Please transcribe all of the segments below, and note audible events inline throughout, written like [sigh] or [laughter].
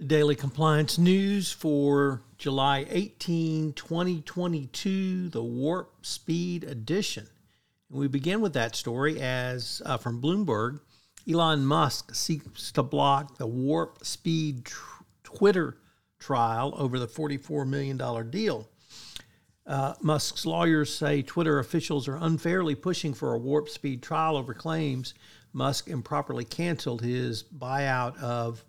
The Daily Compliance News for July 18, 2022, the Warp Speed Edition. And we begin with that story as uh, from Bloomberg Elon Musk seeks to block the Warp Speed tr- Twitter trial over the $44 million deal. Uh, Musk's lawyers say Twitter officials are unfairly pushing for a warp speed trial over claims Musk improperly canceled his buyout of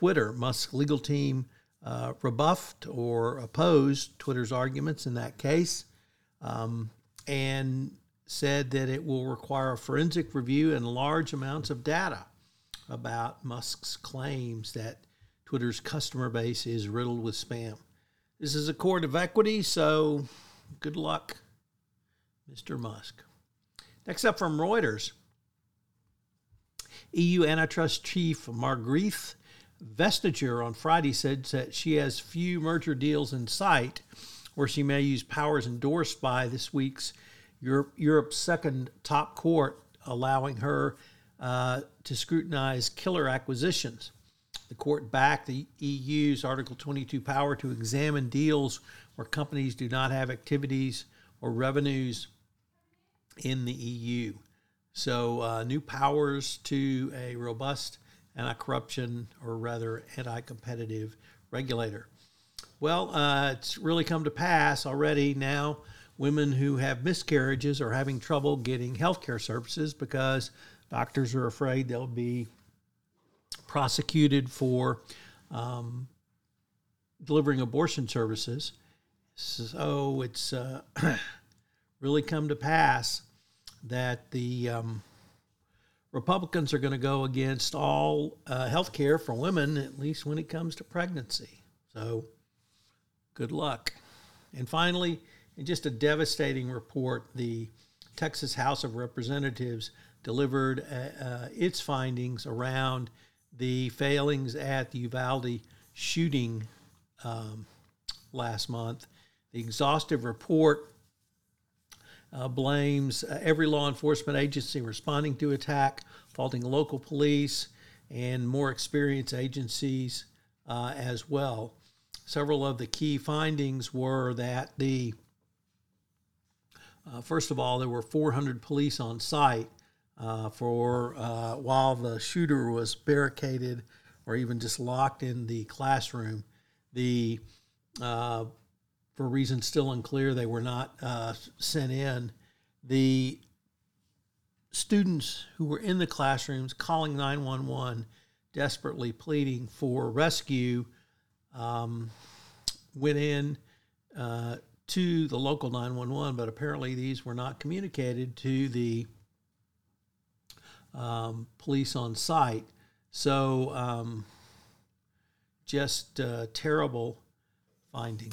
Twitter. Musk's legal team uh, rebuffed or opposed Twitter's arguments in that case um, and said that it will require a forensic review and large amounts of data about Musk's claims that Twitter's customer base is riddled with spam. This is a court of equity, so good luck, Mr. Musk. Next up from Reuters EU antitrust chief Margrethe Vestager on Friday said that she has few merger deals in sight where she may use powers endorsed by this week's Europe, Europe's second top court, allowing her uh, to scrutinize killer acquisitions. The court backed the EU's Article 22 power to examine deals where companies do not have activities or revenues in the EU. So, uh, new powers to a robust anti corruption, or rather anti competitive regulator. Well, uh, it's really come to pass already now. Women who have miscarriages are having trouble getting health care services because doctors are afraid they'll be prosecuted for um, delivering abortion services. So it's uh, [clears throat] really come to pass that the um, Republicans are going to go against all uh, health care for women, at least when it comes to pregnancy. So, good luck. And finally, in just a devastating report, the Texas House of Representatives delivered uh, uh, its findings around the failings at the Uvalde shooting um, last month. The exhaustive report uh, blames uh, every law enforcement agency responding to attack, faulting local police and more experienced agencies uh, as well. Several of the key findings were that the uh, first of all, there were 400 police on site uh, for uh, while the shooter was barricaded or even just locked in the classroom. The for reasons still unclear, they were not uh, sent in. The students who were in the classrooms calling 911, desperately pleading for rescue, um, went in uh, to the local 911, but apparently these were not communicated to the um, police on site. So, um, just uh, terrible finding.